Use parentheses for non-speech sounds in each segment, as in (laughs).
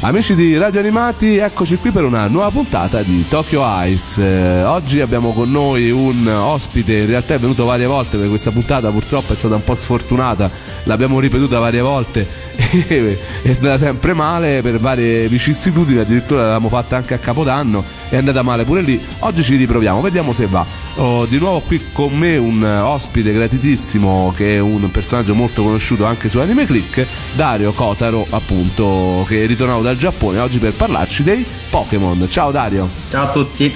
Amici di Radio Animati, eccoci qui per una nuova puntata di Tokyo Ice. Eh, oggi abbiamo con noi un ospite, in realtà è venuto varie volte per questa puntata, purtroppo è stata un po' sfortunata, l'abbiamo ripetuta varie volte e (laughs) è andata sempre male per varie vicissitudini, addirittura l'avevamo fatta anche a Capodanno, è andata male pure lì. Oggi ci riproviamo, vediamo se va. Ho di nuovo qui con me un ospite gratitissimo che è un personaggio molto conosciuto anche su Anime Click, Dario Kotaro, appunto, che è ritornato dal Giappone oggi per parlarci dei Pokémon. Ciao Dario. Ciao a tutti.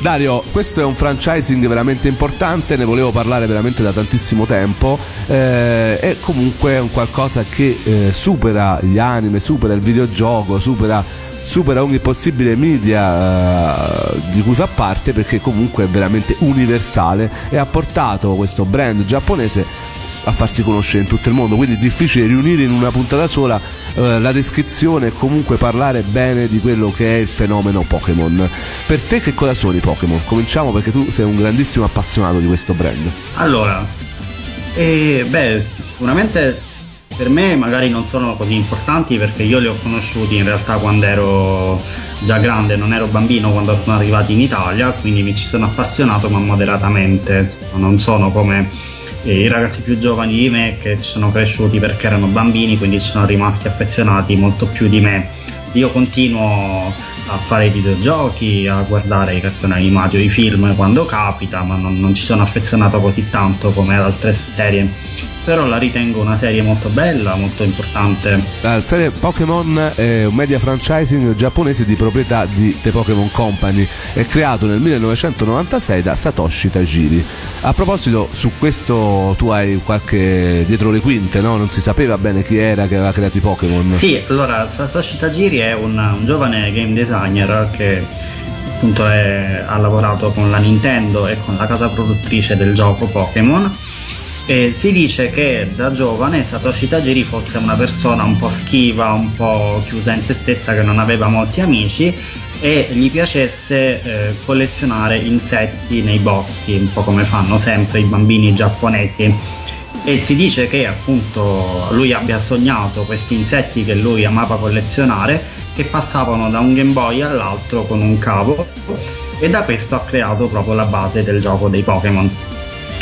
Dario, questo è un franchising veramente importante, ne volevo parlare veramente da tantissimo tempo, eh, è comunque un qualcosa che eh, supera gli anime, supera il videogioco, supera, supera ogni possibile media eh, di cui fa parte perché comunque è veramente universale e ha portato questo brand giapponese a farsi conoscere in tutto il mondo, quindi è difficile riunire in una puntata sola eh, la descrizione e comunque parlare bene di quello che è il fenomeno Pokémon. Per te che cosa sono i Pokémon? Cominciamo perché tu sei un grandissimo appassionato di questo brand. Allora, eh, beh, sicuramente per me magari non sono così importanti perché io li ho conosciuti in realtà quando ero già grande, non ero bambino quando sono arrivati in Italia, quindi mi ci sono appassionato ma moderatamente, non sono come i ragazzi più giovani di me che sono cresciuti perché erano bambini, quindi ci sono rimasti affezionati molto più di me. Io continuo a fare i videogiochi, a guardare i cartoni animati o i film quando capita, ma non, non ci sono affezionato così tanto come ad altre serie però la ritengo una serie molto bella, molto importante. La serie Pokémon è un media franchising giapponese di proprietà di The Pokémon Company, è creato nel 1996 da Satoshi Tajiri. A proposito, su questo tu hai qualche dietro le quinte, no? Non si sapeva bene chi era che aveva creato i Pokémon. Sì, allora Satoshi Tajiri è un, un giovane game designer che appunto è, ha lavorato con la Nintendo e con la casa produttrice del gioco Pokémon e si dice che da giovane Satoshi Tajiri fosse una persona un po' schiva, un po' chiusa in se stessa, che non aveva molti amici e gli piacesse eh, collezionare insetti nei boschi, un po' come fanno sempre i bambini giapponesi. E si dice che appunto lui abbia sognato questi insetti che lui amava collezionare che passavano da un Game Boy all'altro con un cavo e da questo ha creato proprio la base del gioco dei Pokémon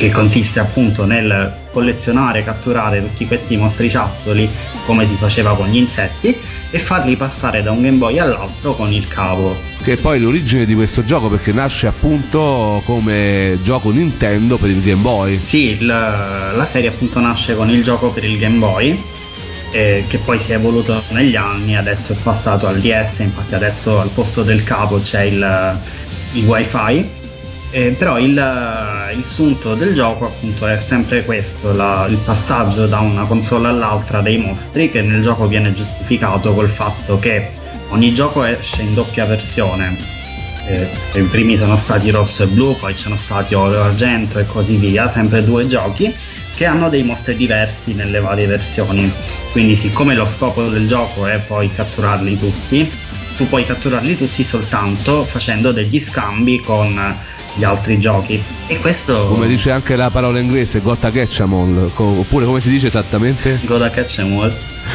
che consiste appunto nel collezionare e catturare tutti questi mostriciattoli come si faceva con gli insetti e farli passare da un Game Boy all'altro con il cavo. Che è poi l'origine di questo gioco perché nasce appunto come gioco Nintendo per il Game Boy. Sì, la, la serie appunto nasce con il gioco per il Game Boy eh, che poi si è evoluto negli anni, adesso è passato al DS, infatti adesso al posto del cavo c'è il, il wifi eh, però il, il, sunto del gioco appunto è sempre questo, la, il passaggio da una console all'altra dei mostri che nel gioco viene giustificato col fatto che ogni gioco esce in doppia versione. Eh, I primi sono stati rosso e blu, poi ci sono stati oro e argento e così via, sempre due giochi che hanno dei mostri diversi nelle varie versioni. Quindi siccome lo scopo del gioco è poi catturarli tutti, tu puoi catturarli tutti soltanto facendo degli scambi con gli altri giochi. E questo. Come dice anche la parola inglese, Gotta Catchamall. Oppure come si dice esattamente? Gotta Catchamall.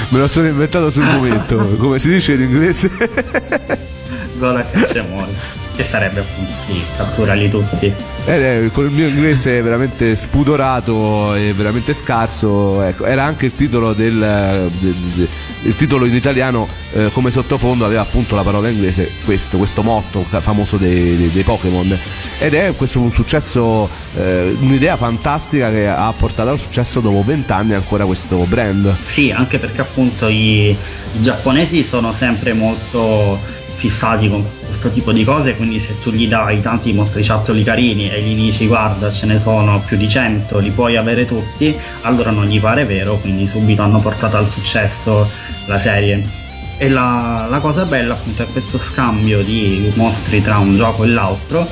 Me lo sono inventato sul momento. (laughs) come si dice in inglese? (laughs) Gotta Catchamall. Che sarebbe appunto sì, catturali tutti. Eh, con il mio inglese veramente spudorato e veramente scarso, ecco, era anche il titolo del, del, del il titolo in italiano eh, come sottofondo aveva appunto la parola inglese questo, questo motto famoso dei, dei, dei, Pokémon. Ed è questo un successo eh, un'idea fantastica che ha portato al successo dopo vent'anni ancora questo brand. Sì anche perché appunto i, i giapponesi sono sempre molto fissati con questo tipo di cose, quindi se tu gli dai tanti mostriciattoli carini e gli dici guarda ce ne sono più di 100, li puoi avere tutti, allora non gli pare vero, quindi subito hanno portato al successo la serie. E la, la cosa bella appunto è questo scambio di mostri tra un gioco e l'altro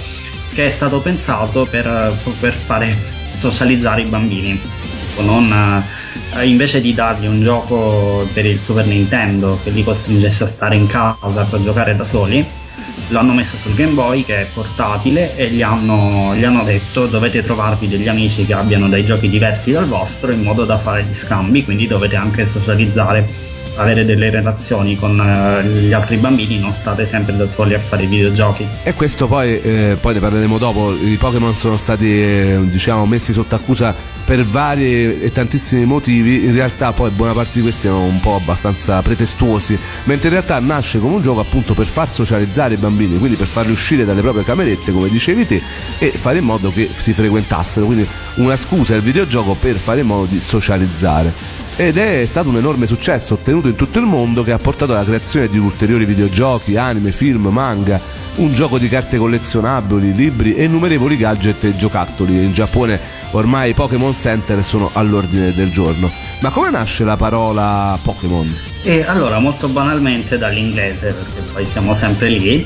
che è stato pensato per, per fare socializzare i bambini. Non, invece di dargli un gioco per il Super Nintendo che li costringesse a stare in casa per giocare da soli, lo hanno messo sul Game Boy che è portatile e gli hanno, gli hanno, detto dovete trovarvi degli amici che abbiano dei giochi diversi dal vostro in modo da fare gli scambi, quindi dovete anche socializzare avere delle relazioni con eh, gli altri bambini, non state sempre da soli a fare videogiochi. E questo poi, eh, poi ne parleremo dopo, i Pokémon sono stati eh, diciamo messi sotto accusa per vari e tantissimi motivi, in realtà poi buona parte di questi erano un po' abbastanza pretestuosi, mentre in realtà nasce come un gioco appunto per far socializzare i bambini, quindi per farli uscire dalle proprie camerette, come dicevi te, e fare in modo che si frequentassero, quindi una scusa il videogioco per fare in modo di socializzare ed è stato un enorme successo ottenuto in tutto il mondo che ha portato alla creazione di ulteriori videogiochi, anime, film, manga, un gioco di carte collezionabili, libri e innumerevoli gadget e giocattoli. In Giappone ormai i Pokémon Center sono all'ordine del giorno. Ma come nasce la parola Pokémon? E allora, molto banalmente dall'inglese, perché poi siamo sempre lì.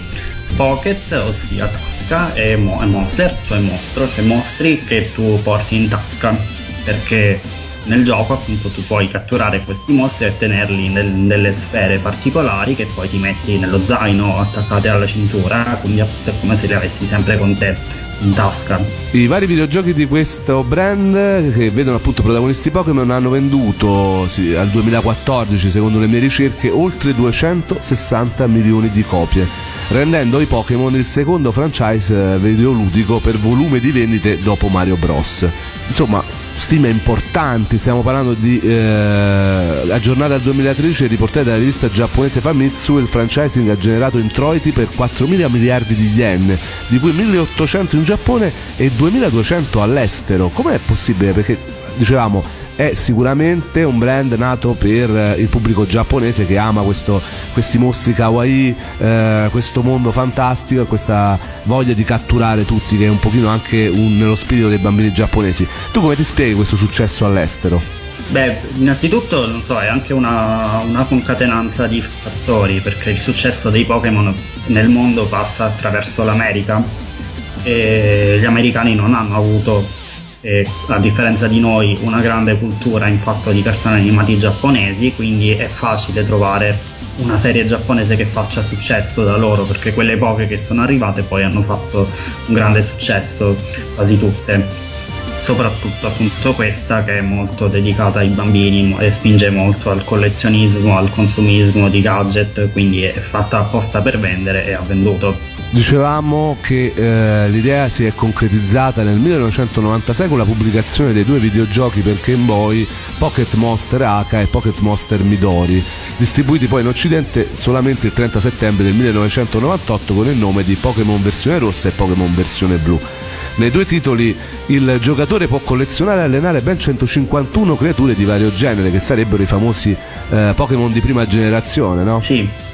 Pocket, ossia tasca, e, mo- e monster, cioè mostro, cioè mostri che tu porti in tasca. Perché nel gioco appunto tu puoi catturare questi mostri e tenerli nel, nelle sfere particolari che poi ti metti nello zaino attaccate alla cintura, quindi è come se li avessi sempre con te in tasca. I vari videogiochi di questo brand che vedono appunto protagonisti Pokémon hanno venduto sì, al 2014 secondo le mie ricerche oltre 260 milioni di copie rendendo i Pokémon il secondo franchise videoludico per volume di vendite dopo Mario Bros. Insomma, stime importanti, stiamo parlando di eh, aggiornata al 2013 riportata dalla rivista giapponese Famitsu, il franchising ha generato introiti per 4.000 miliardi di yen, di cui 1.800 in Giappone e 2.200 all'estero. Com'è possibile? Perché dicevamo è sicuramente un brand nato per eh, il pubblico giapponese che ama questo, questi mostri kawaii, eh, questo mondo fantastico e questa voglia di catturare tutti che è un pochino anche un, nello spirito dei bambini giapponesi. Tu come ti spieghi questo successo all'estero? Beh, innanzitutto non so, è anche una, una, concatenanza di fattori perché il successo dei Pokémon nel mondo passa attraverso l'America e gli americani non hanno avuto eh, a differenza di noi una grande cultura in fatto di cartoni animati giapponesi, quindi è facile trovare una serie giapponese che faccia successo da loro, perché quelle poche che sono arrivate poi hanno fatto un grande successo, quasi tutte. Soprattutto appunto questa che è molto dedicata ai bambini e spinge molto al collezionismo, al consumismo di gadget, quindi è fatta apposta per vendere e ha venduto. Dicevamo che eh, l'idea si è concretizzata nel 1996 con la pubblicazione dei due videogiochi per Game Boy Pocket Monster Aka e Pocket Monster Midori, distribuiti poi in Occidente solamente il 30 settembre del 1998 con il nome di Pokémon versione rossa e Pokémon versione blu. Nei due titoli il giocatore può collezionare e allenare ben 151 creature di vario genere, che sarebbero i famosi eh, Pokémon di prima generazione, no? Sì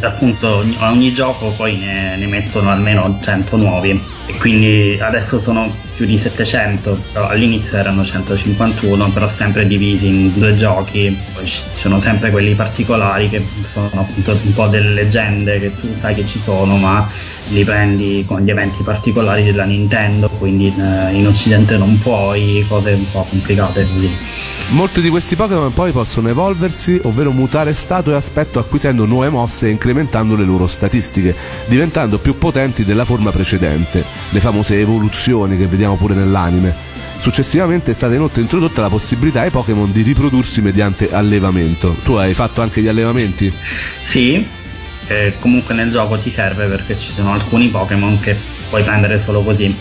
appunto ogni gioco poi ne, ne, mettono almeno 100 nuovi. E quindi adesso sono più di 700 all'inizio erano 151 però sempre divisi in due giochi. Poi ci sono sempre quelli particolari che sono appunto un po' delle leggende che tu sai che ci sono ma li prendi con gli eventi particolari della Nintendo quindi in, eh, in occidente non puoi cose un po' complicate così. Molti di questi Pokémon poi possono evolversi, ovvero mutare stato e aspetto acquisendo nuove mosse e incrementando le loro statistiche, diventando più potenti della forma precedente, le famose evoluzioni che vediamo pure nell'anime. Successivamente è stata inoltre introdotta la possibilità ai Pokémon di riprodursi mediante allevamento. Tu hai fatto anche gli allevamenti? Sì, eh, comunque nel gioco ti serve perché ci sono alcuni Pokémon che puoi prendere solo così,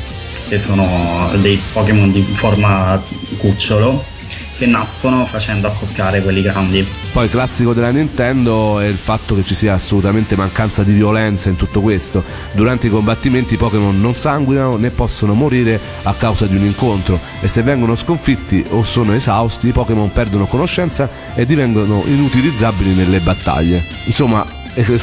che sono dei Pokémon di forma cucciolo che nascono facendo accoppiare quelli grandi. Poi classico della Nintendo è il fatto che ci sia assolutamente mancanza di violenza in tutto questo. Durante i combattimenti i Pokémon non sanguinano né possono morire a causa di un incontro e se vengono sconfitti o sono esausti i Pokémon perdono conoscenza e divengono inutilizzabili nelle battaglie. Insomma,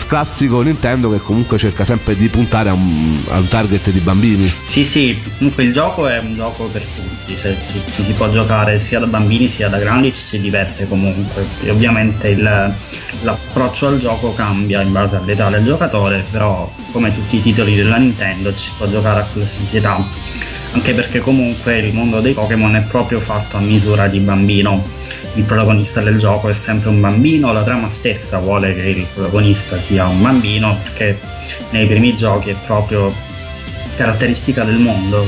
classico Nintendo che comunque cerca sempre di puntare a un, a un, target di bambini. Sì, sì, comunque il gioco è un gioco per tutti, cioè, ci, ci, si può giocare sia da bambini sia da grandi, ci si diverte comunque. E ovviamente il, l'approccio al gioco cambia in base all'età del giocatore, però come tutti i titoli della Nintendo ci si può giocare a qualsiasi età anche perché comunque il mondo dei Pokémon è proprio fatto a misura di bambino. Il protagonista del gioco è sempre un bambino, la trama stessa vuole che il protagonista sia un bambino perché nei primi giochi è proprio caratteristica del mondo.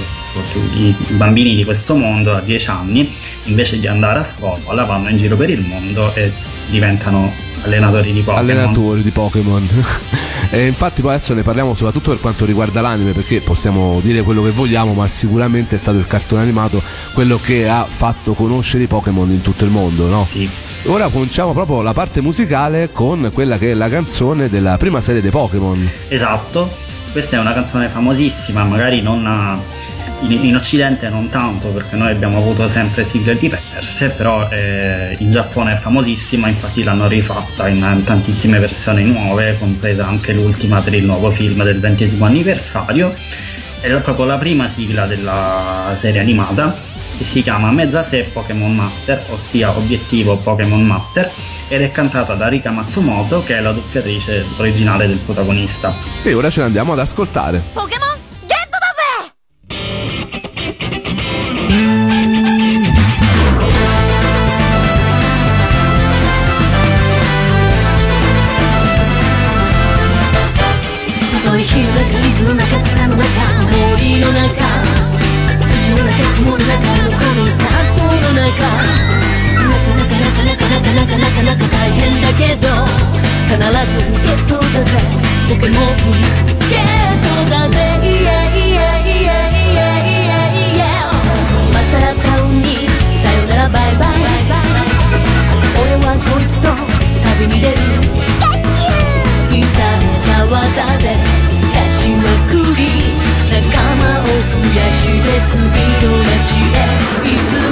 I bambini di questo mondo a 10 anni invece di andare a scuola vanno in giro per il mondo e diventano allenatori di Pokémon. Allenatori di Pokémon. (laughs) e infatti poi adesso ne parliamo soprattutto per quanto riguarda l'anime, perché possiamo dire quello che vogliamo, ma sicuramente è stato il cartone animato quello che ha fatto conoscere i Pokémon in tutto il mondo, no? Sì. Ora cominciamo proprio la parte musicale con quella che è la canzone della prima serie dei Pokémon. Esatto, questa è una canzone famosissima, magari non in, in, Occidente non tanto perché noi abbiamo avuto sempre sigle diverse, però eh, in Giappone è famosissima, infatti l'hanno rifatta in tantissime versioni nuove, compresa anche l'ultima per il nuovo film del ventesimo anniversario. È proprio la prima sigla della serie animata che si chiama Mezzase Pokémon Master, ossia Obiettivo Pokémon Master, ed è cantata da Rika Matsumoto, che è la doppiatrice originale del protagonista. E ora ce l'andiamo ad ascoltare. Pokémon 必ずゲットだぜ。ポケモンゲットだぜイエイエイエイイエイエイエイマサラタウンにさよならバイバイ俺はこいつと旅に出る鍛えた技でしまくり仲間を増やして次の街へいつ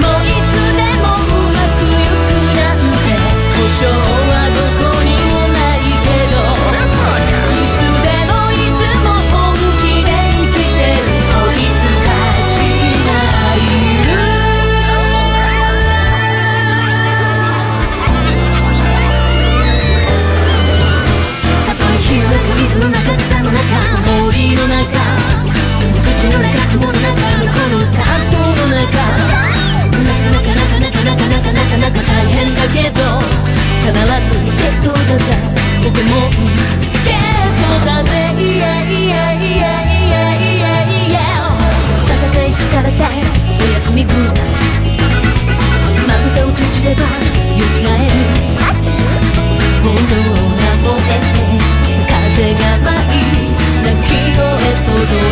雲の中のこのスートの中なかなかなかなかなかなかなか大変だけど必ずゲットだぜ僕もゲットだぜ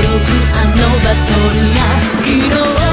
るバトルが昨日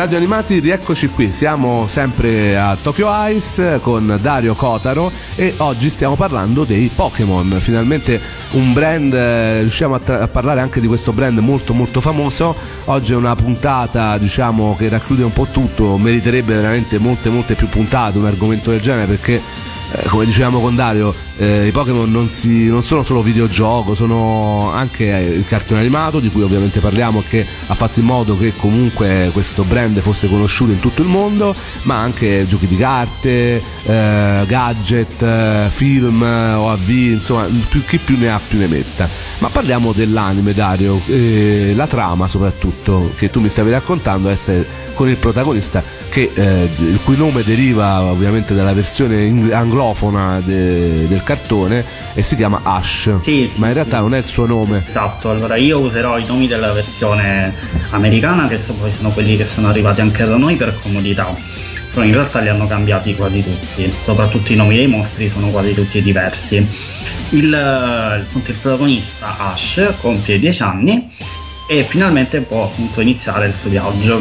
Radio Animati, rieccoci qui. Siamo sempre a Tokyo Ice con Dario Kotaro e oggi stiamo parlando dei Pokémon. Finalmente un brand, eh, riusciamo a, tra- a parlare anche di questo brand molto molto famoso. Oggi è una puntata, diciamo, che racchiude un po' tutto, meriterebbe veramente molte molte più puntate un argomento del genere perché eh, come dicevamo con Dario, eh, i Pokémon non, non, sono solo videogioco, sono anche il cartone animato, di cui ovviamente parliamo, che ha fatto in modo che comunque questo brand fosse conosciuto in tutto il mondo, ma anche giochi di carte, eh, gadget, eh, film, OAV, insomma, più, chi più ne ha più ne metta. Ma parliamo dell'anime, Dario, eh, la trama soprattutto, che tu mi stavi raccontando, essere con il protagonista che, eh, il cui nome deriva ovviamente dalla versione anglofona de, del cartone e si chiama Ash, sì, sì, ma in realtà sì. non è il suo nome. Esatto, allora io userò i nomi della versione americana che so, poi sono quelli che sono arrivati anche da noi per comodità, però in realtà li hanno cambiati quasi tutti, soprattutto i nomi dei mostri sono quasi tutti diversi. Il, appunto, il protagonista Ash compie 10 anni e finalmente può appunto iniziare il suo viaggio.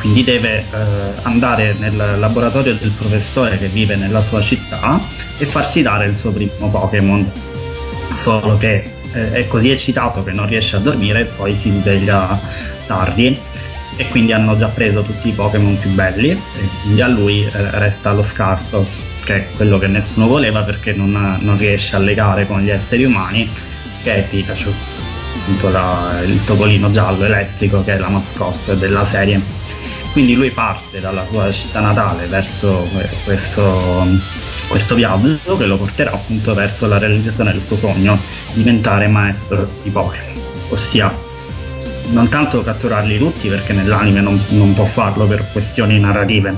Quindi deve eh, andare nel laboratorio del professore che vive nella sua città e farsi dare il suo primo Pokémon. Solo che eh, è così eccitato che non riesce a dormire e poi si sveglia tardi e quindi hanno già preso tutti i Pokémon più belli e quindi a lui eh, resta lo scarto che è quello che nessuno voleva perché non, non riesce a legare con gli esseri umani che è Pikachu appunto la, il topolino giallo elettrico che è la mascotte della serie. Quindi lui parte dalla sua città natale verso questo, questo viaggio che lo porterà appunto verso la realizzazione del suo sogno, diventare maestro di Pokémon, ossia non tanto catturarli tutti perché nell'anime non, non può farlo per questioni narrative,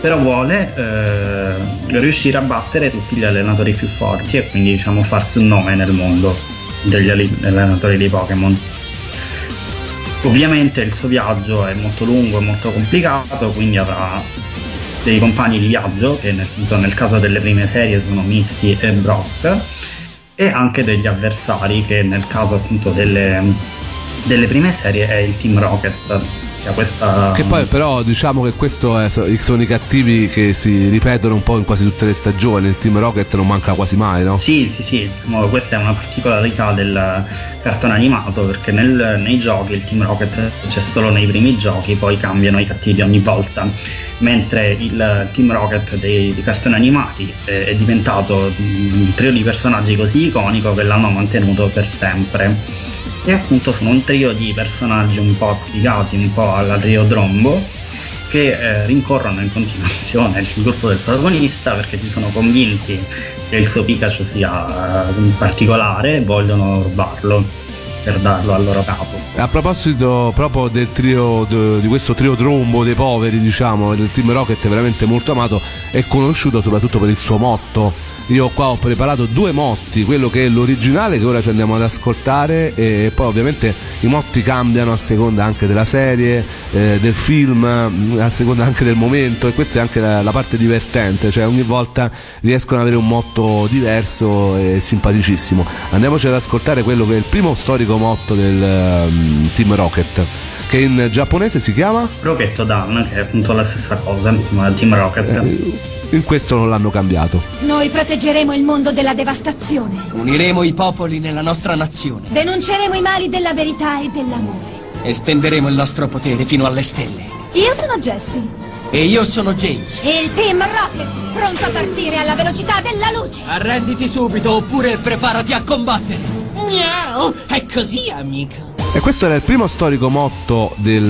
però vuole eh, riuscire a battere tutti gli allenatori più forti e quindi diciamo farsi un nome nel mondo degli allenatori di Pokémon. Ovviamente il suo viaggio è molto lungo e molto complicato, quindi avrà dei compagni di viaggio, che nel, nel caso delle prime serie sono Misty e Brock, e anche degli avversari, che nel caso appunto delle, delle prime serie è il Team Rocket, questa... Che poi però diciamo che questo è, sono i cattivi che si ripetono un po' in quasi tutte le stagioni, il Team Rocket non manca quasi mai, no? Sì, sì, sì, questa è una particolarità del cartone animato perché nel, nei giochi il Team Rocket c'è solo nei primi giochi, poi cambiano i cattivi ogni volta, mentre il Team Rocket dei, dei cartoni animati è, è diventato un trio di personaggi così iconico che l'hanno mantenuto per sempre e appunto sono un trio di personaggi un po' sfigati, un po' alla trio Drombo che eh, rincorrono in continuazione il gruppo del protagonista perché si sono convinti che il suo Pikachu sia eh, particolare e vogliono rubarlo per darlo al loro capo. A proposito proprio del trio di questo trio trombo dei poveri, diciamo, del Team Rocket veramente molto amato, è conosciuto soprattutto per il suo motto io qua ho preparato due motti, quello che è l'originale che ora ci andiamo ad ascoltare e poi ovviamente i motti cambiano a seconda anche della serie, eh, del film, a seconda anche del momento e questa è anche la, la, parte divertente, cioè ogni volta riescono ad avere un motto diverso e simpaticissimo. Andiamoci ad ascoltare quello che è il primo storico motto del um, Team Rocket che in giapponese si chiama Rocket Dan, che è appunto la stessa cosa, ma Team Rocket. Eh, in questo non l'hanno cambiato. Noi proteggeremo il mondo dalla devastazione. Uniremo i popoli nella nostra nazione. Denunceremo i mali della verità e dell'amore. Estenderemo il nostro potere fino alle stelle. Io sono Jessie. E io sono James. E il Team Rocket, pronto a partire alla velocità della luce. Arrenditi subito oppure preparati a combattere. Miau, è così, amico. E questo era il primo storico motto del,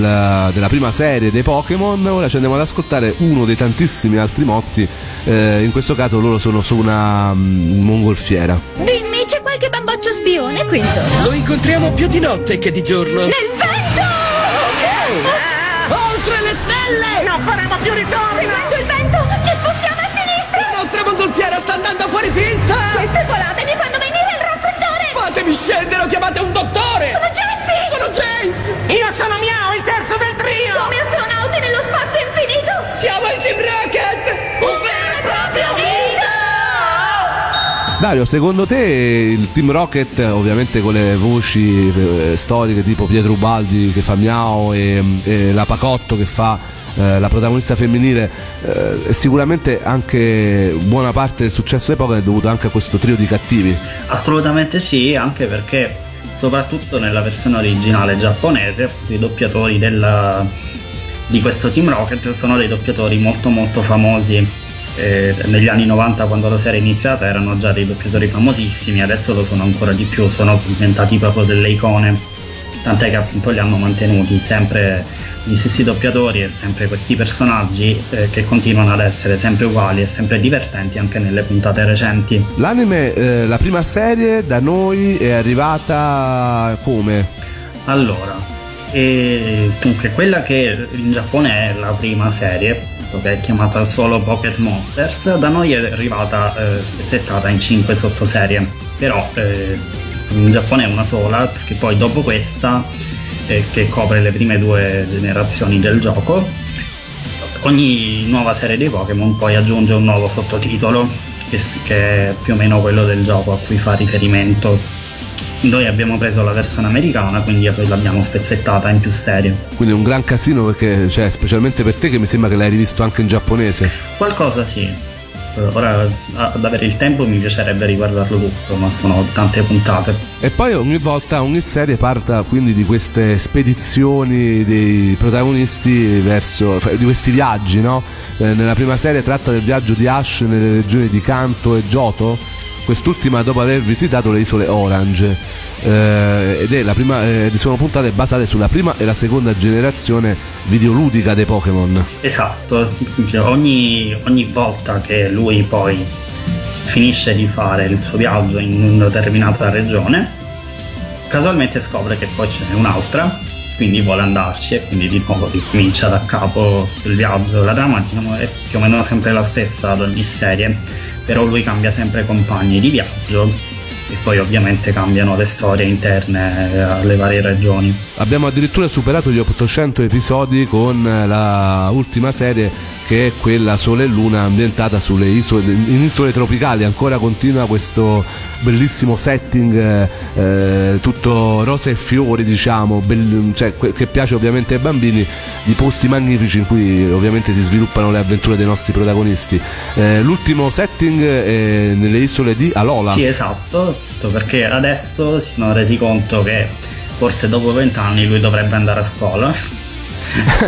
della prima serie dei Pokémon. Ora ci andiamo ad ascoltare uno dei tantissimi altri motti. Eh, in questo caso loro sono su una um, mongolfiera. Dimmi, c'è qualche bamboccio spione qui intorno? Lo incontriamo più di notte che di giorno. Nel vento! Oh. Oltre le stelle! Non faremo più ritorno! Seguendo il vento, ci spostiamo a sinistra! La nostra mongolfiera sta andando fuori pista! Queste volate mi fanno venire il raffreddore! Fatemi scendere o chiamate un dottore! Dario, secondo te il Team Rocket, ovviamente con le voci eh, storiche tipo Pietro Ubaldi che fa Miao e, e la Pacotto che fa eh, la protagonista femminile, eh, sicuramente anche buona parte del successo d'epoca è dovuto anche a questo trio di cattivi. Assolutamente sì, anche perché soprattutto nella versione originale giapponese i doppiatori della, di questo Team Rocket sono dei doppiatori molto molto famosi eh, negli anni 90 quando la serie è iniziata erano già dei doppiatori famosissimi adesso lo sono ancora di più sono diventati proprio delle icone tant'è che appunto li hanno mantenuti sempre gli stessi doppiatori e sempre questi personaggi eh, che continuano ad essere sempre uguali e sempre divertenti anche nelle puntate recenti L'anime, eh, la prima serie da noi è arrivata come? Allora, e dunque quella che in Giappone è la prima serie, che è chiamata solo Pocket Monsters, da noi è arrivata eh, spezzettata in 5 sottoserie, però eh, in Giappone è una sola, perché poi dopo questa, eh, che copre le prime due generazioni del gioco, ogni nuova serie di Pokémon poi aggiunge un nuovo sottotitolo, che, che è più o meno quello del gioco a cui fa riferimento. Noi abbiamo preso la versione americana, quindi poi l'abbiamo spezzettata in più serie. Quindi è un gran casino perché, cioè, specialmente per te che mi sembra che l'hai rivisto anche in giapponese. Qualcosa sì. Eh, Ora ad avere il tempo mi piacerebbe riguardarlo tutto, ma sono tante puntate. E poi ogni volta, ogni serie parla quindi di queste spedizioni dei protagonisti verso, di questi viaggi, no? Eh, nella prima serie tratta del viaggio di Ash nelle regioni di Kanto e Johto, quest'ultima dopo aver visitato le isole Orange. Eh, ed è la prima, eh, sono puntate basate sulla prima e la seconda generazione videoludica dei Pokémon. Esatto, ogni, ogni volta che lui poi finisce di fare il suo viaggio in una determinata regione, casualmente scopre che poi ce n'è un'altra, quindi vuole andarci e quindi di nuovo ricomincia da capo il viaggio. La trama diciamo, è più o meno sempre la stessa ad ogni serie, però lui cambia sempre compagni di viaggio e poi ovviamente cambiano le storie interne alle varie regioni. Abbiamo addirittura superato gli 800 episodi con eh, la ultima serie che è quella Sole e Luna ambientata sulle isole, in isole tropicali. Ancora continua questo bellissimo setting, eh, eh, tutto rose e fiori, diciamo, bell- cioè, que- che piace ovviamente ai bambini, di posti magnifici in cui ovviamente si sviluppano le avventure dei nostri protagonisti. Eh, l'ultimo setting è nelle isole di Alola. Sì, esatto, perché adesso si sono resi conto che forse dopo vent'anni lui dovrebbe andare a scuola.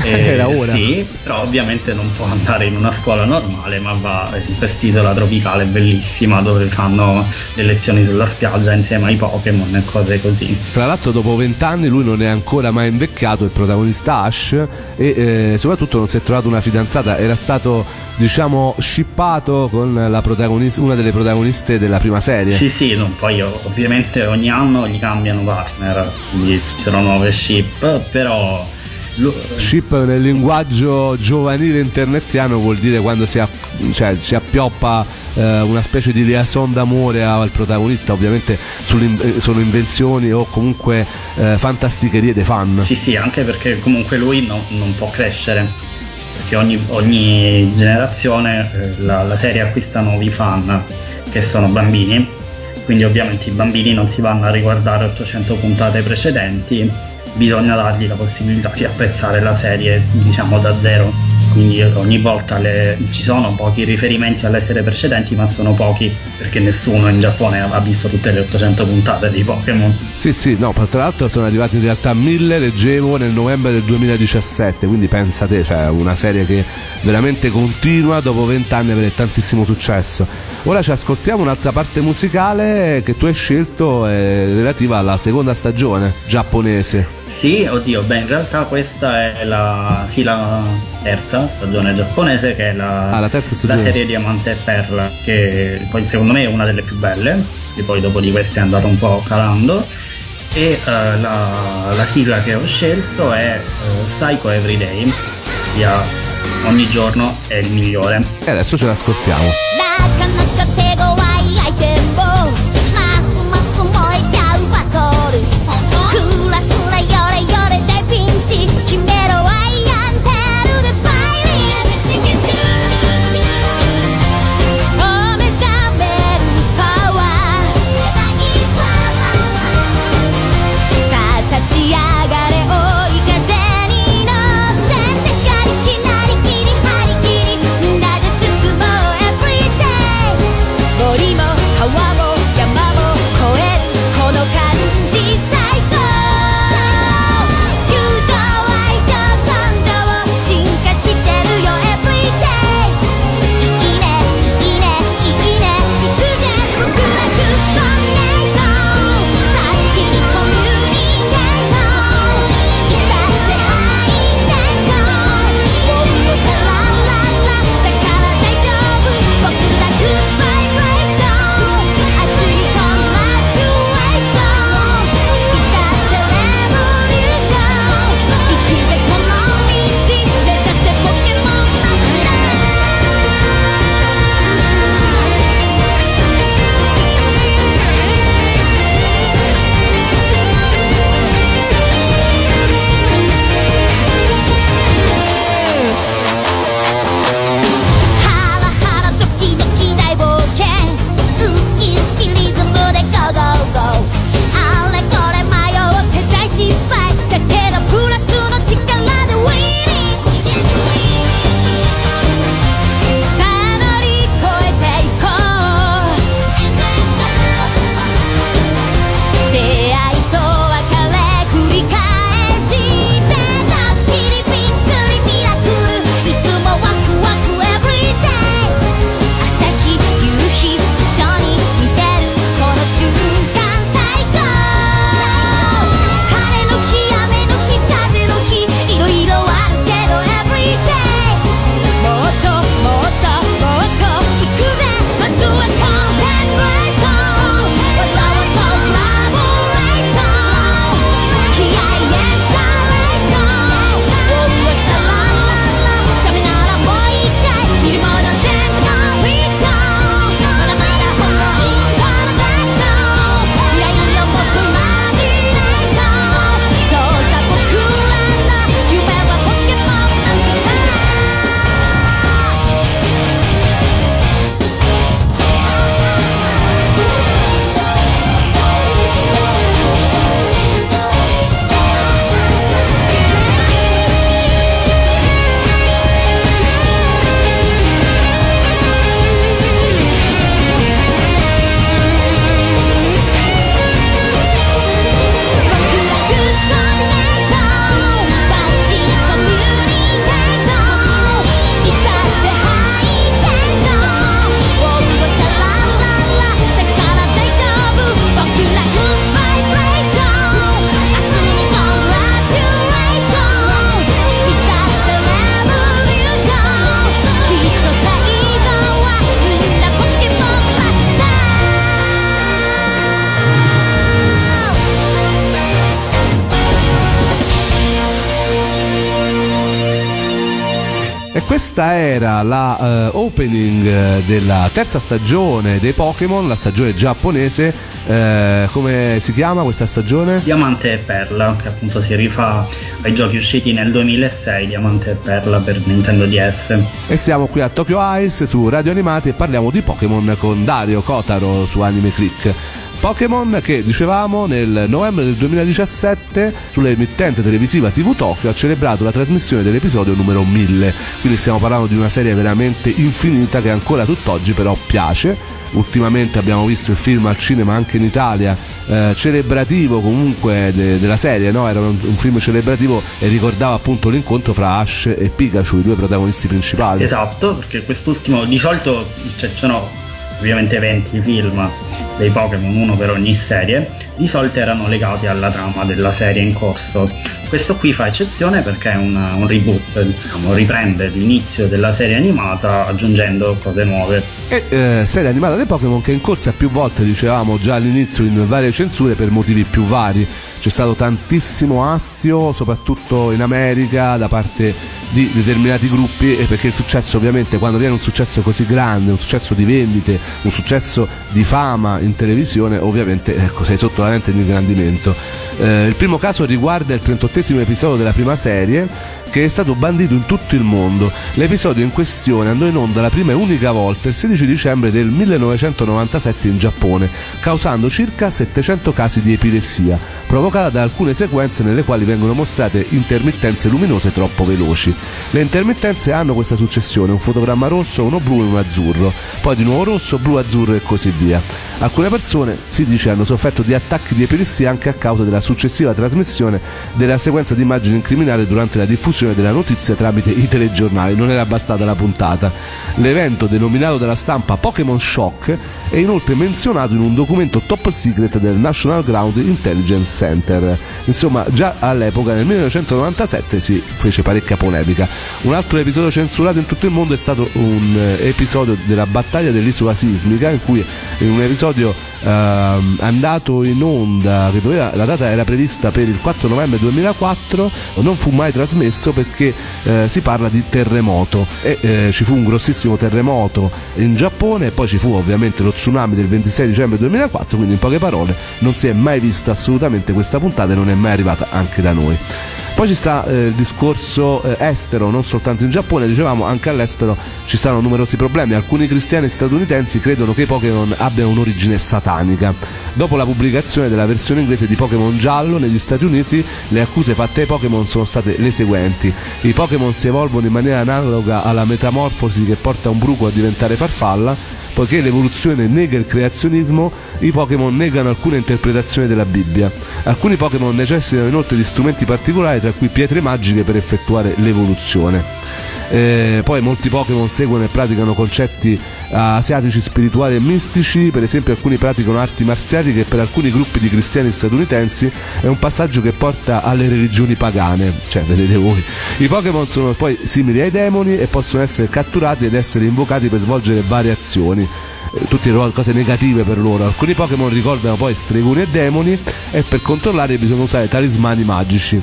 E (laughs) Era ora. Sì, però ovviamente non può andare in una scuola normale, ma va in quest'isola tropicale bellissima dove fanno le lezioni sulla spiaggia insieme ai Pokémon e cose così. Tra l'altro dopo vent'anni lui non è ancora mai invecchiato, il protagonista Ash, e eh, soprattutto non si è trovato una fidanzata, era stato diciamo shippato con la protagonista, una delle protagoniste della prima serie. Sì, sì, no, poi ovviamente ogni anno gli cambiano partner, quindi ci sono nuove ship, però Ship nel linguaggio giovanile internetiano vuol dire quando si, app- cioè, si appioppa eh, una specie di liaison d'amore al protagonista, ovviamente eh, sono invenzioni o comunque eh, fantasticherie dei fan. Sì, sì, anche perché comunque lui no- non può crescere, perché ogni, ogni generazione eh, la, la serie acquista nuovi fan che sono bambini, quindi ovviamente i bambini non si vanno a riguardare 800 puntate precedenti, bisogna dargli la possibilità di apprezzare la serie diciamo da zero. Quindi ogni volta le- ci sono pochi riferimenti alle serie precedenti, ma sono pochi perché nessuno in Giappone ha visto tutte le 800 puntate di Pokémon. Sì, sì, no, tra l'altro sono arrivati in realtà mille, leggevo nel novembre del 2017, quindi pensa te, cioè una serie che veramente continua dopo vent'anni avere tantissimo successo. Ora ci ascoltiamo un'altra parte musicale che tu hai scelto è relativa alla seconda stagione giapponese. Sì, oddio, beh, in realtà questa è la, sì, la terza stagione giapponese, che è la, Ah, la terza stagione. serie Diamante e Perla, che poi secondo me è una delle più belle, che poi dopo di queste è andato un po' calando. E eh, la, la sigla che ho scelto è eh, Psycho Everyday, ossia ogni giorno è il migliore. E adesso ce l'ascoltiamo. Questa era la eh, opening eh, della terza stagione dei Pokémon, la stagione giapponese. Eh, come si chiama questa stagione? Diamante e Perla, che appunto si rifà ai giochi usciti nel 2006, Diamante e Perla per Nintendo DS. E siamo qui a Tokyo Ice su Radio Animati e parliamo di Pokémon con Dario Kotaro su Anime Click. Pokémon che dicevamo nel novembre del 2017 sull'emittente televisiva TV Tokyo ha celebrato la trasmissione dell'episodio numero 1000 quindi stiamo parlando di una serie veramente infinita che ancora tutt'oggi però piace. Ultimamente abbiamo visto il film al cinema anche in Italia eh, celebrativo comunque de- della serie no? era un, un, film celebrativo e ricordava appunto l'incontro fra Ash e Pikachu i due protagonisti principali. Esatto perché quest'ultimo di solito cioè, sono ovviamente 20 film dei Pokémon, uno per ogni serie, di solito erano legati alla trama della serie in corso. Questo qui fa eccezione perché è un, un reboot, diciamo, riprende l'inizio della serie animata aggiungendo cose nuove. E eh, serie animata dei Pokémon che è in corsa più volte, dicevamo già all'inizio, in varie censure per motivi più vari. C'è stato tantissimo astio, soprattutto in America, da parte di determinati gruppi, perché il successo ovviamente quando viene un successo così grande, un successo di vendite, un successo di fama in televisione, ovviamente ecco, sei sotto la lente di ingrandimento. Eh, il primo caso riguarda il 38 episodio della prima serie che è stato bandito in tutto il mondo. L'episodio in questione andò in onda la prima e unica volta il 16 dicembre del 1997 in Giappone, causando circa 700 casi di epilessia, provocata da alcune sequenze nelle quali vengono mostrate intermittenze luminose troppo veloci. Le intermittenze hanno questa successione, un fotogramma rosso, uno blu e uno azzurro, poi di nuovo rosso, blu, azzurro e così via. Alcune persone, si dice, hanno sofferto di attacchi di epilessia anche a causa della successiva trasmissione della sequenza di immagini incriminate durante la diffusione della notizia tramite i telegiornali, non era bastata la puntata. L'evento, denominato dalla stampa Pokémon Shock, è inoltre menzionato in un documento top secret del National Ground Intelligence Center. Insomma, già all'epoca, nel 1997, si fece parecchia polemica. Un altro episodio censurato in tutto il mondo è stato un eh, episodio della battaglia dell'isola sismica, in cui in un episodio eh, andato in onda, che doveva, la data era prevista per il 4 novembre 2004, non fu mai trasmesso perché eh, si parla di terremoto. E eh, ci fu un grossissimo terremoto in Giappone e poi ci fu ovviamente lo tsunami del 26 dicembre 2004 quindi in poche parole non si è mai vista assolutamente questa puntata e non è mai arrivata anche da noi poi ci sta eh, il discorso eh, estero, non soltanto in Giappone, dicevamo anche all'estero ci stanno numerosi problemi. Alcuni cristiani statunitensi credono che i Pokémon abbiano un'origine satanica. Dopo la pubblicazione della versione inglese di Pokémon giallo negli Stati Uniti, le accuse fatte ai Pokémon sono state le seguenti. I Pokémon si evolvono in maniera analoga alla metamorfosi che porta un bruco a diventare farfalla poiché l'evoluzione nega il creazionismo, i Pokémon negano alcune interpretazioni della Bibbia. Alcuni Pokémon necessitano inoltre di strumenti particolari, tra cui pietre magiche per effettuare l'evoluzione. Eh, poi molti Pokémon seguono e praticano concetti uh, asiatici spirituali e mistici, per esempio alcuni praticano arti marziali che per alcuni gruppi di cristiani statunitensi è un passaggio che porta alle religioni pagane, cioè vedete voi. I Pokémon sono poi simili ai demoni e possono essere catturati ed essere invocati per svolgere varie azioni eh, tutte cose negative per loro. Alcuni Pokémon ricordano poi stregoni e demoni e per controllarli bisogna usare talismani magici.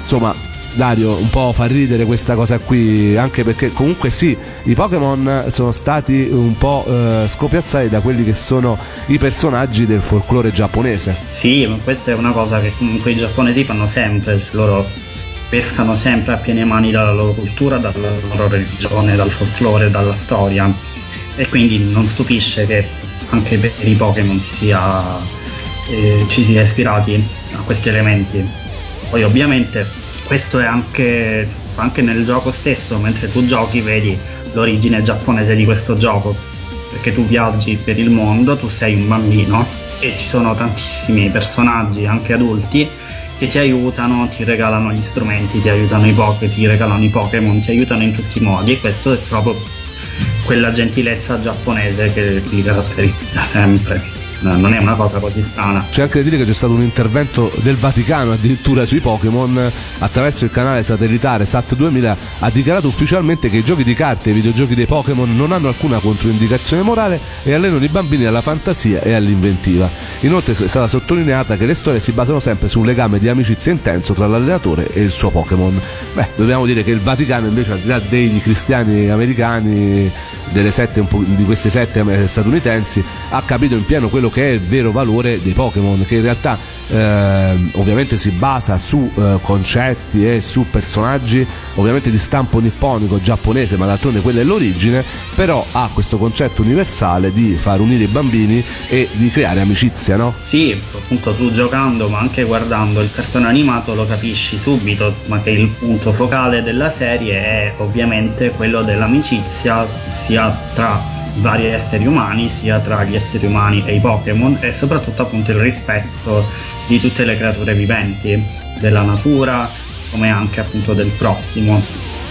Insomma, Dario un po' fa ridere questa cosa qui, anche perché comunque sì, i Pokémon sono stati un po' eh, scopiazzati da quelli che sono i personaggi del folklore giapponese. Sì, ma questa è una cosa che comunque i giapponesi fanno sempre, loro pescano sempre a piene mani dalla loro cultura, dalla loro religione, dal folklore, dalla storia e quindi non stupisce che anche per i Pokémon ci sia, eh, ci sia ispirati a questi elementi. Poi ovviamente questo è anche, anche nel gioco stesso, mentre tu giochi vedi l'origine giapponese di questo gioco, perché tu viaggi per il mondo, tu sei un bambino e ci sono tantissimi personaggi, anche adulti, che ti aiutano, ti regalano gli strumenti, ti aiutano i Pokémon, ti regalano i Pokémon, ti aiutano in tutti i modi e questo è proprio quella gentilezza giapponese che li caratterizza sempre. Non è una cosa così strana. C'è anche da dire che c'è stato un intervento del Vaticano addirittura sui Pokémon attraverso il canale satellitare SAT 2000 ha dichiarato ufficialmente che i giochi di carte e i videogiochi dei Pokémon non hanno alcuna controindicazione morale e allenano i bambini alla fantasia e all'inventiva. Inoltre è stata sottolineata che le storie si basano sempre su un legame di amicizia intenso tra l'allenatore e il suo Pokémon. Beh, dobbiamo dire che il Vaticano invece al di là dei cristiani americani sette, di queste sette statunitensi ha capito in pieno quello che è il vero valore dei Pokémon, che in realtà eh, ovviamente si basa su eh, concetti e su personaggi ovviamente di stampo nipponico, giapponese, ma d'altronde quella è l'origine, però ha questo concetto universale di far unire i bambini e di creare amicizia, no? Sì, appunto tu giocando ma anche guardando il cartone animato lo capisci subito, ma che il punto focale della serie è ovviamente quello dell'amicizia sia tra vari esseri umani, sia tra gli esseri umani e i Pokémon e soprattutto appunto il rispetto di tutte le creature viventi, della natura come anche appunto del prossimo,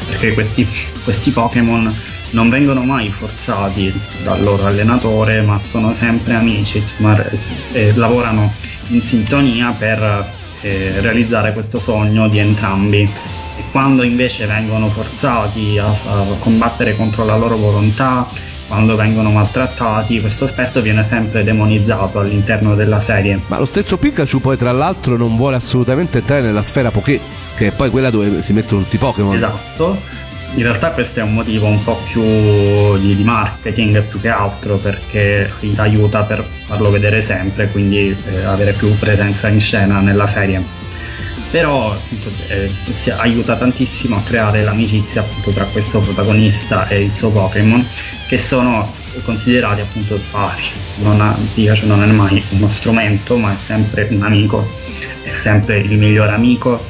perché questi, questi Pokémon non vengono mai forzati dal loro allenatore, ma sono sempre amici e lavorano in sintonia per eh, realizzare questo sogno di entrambi. E quando invece vengono forzati a, a combattere contro la loro volontà, quando vengono maltrattati, questo aspetto viene sempre demonizzato all'interno della serie. Ma lo stesso Pikachu poi tra l'altro non vuole assolutamente entrare nella sfera Poké, che è poi quella dove si mettono tutti i Pokémon. Esatto. In realtà questo è un motivo un po' più di, di marketing più che altro perché aiuta per farlo vedere sempre, quindi eh, avere più presenza in scena nella serie però appunto, eh, si aiuta tantissimo a creare l'amicizia appunto, tra questo protagonista e il suo Pokémon che sono considerati appunto pari. Non ha, Pikachu non è mai uno strumento ma è sempre un amico. È sempre il miglior amico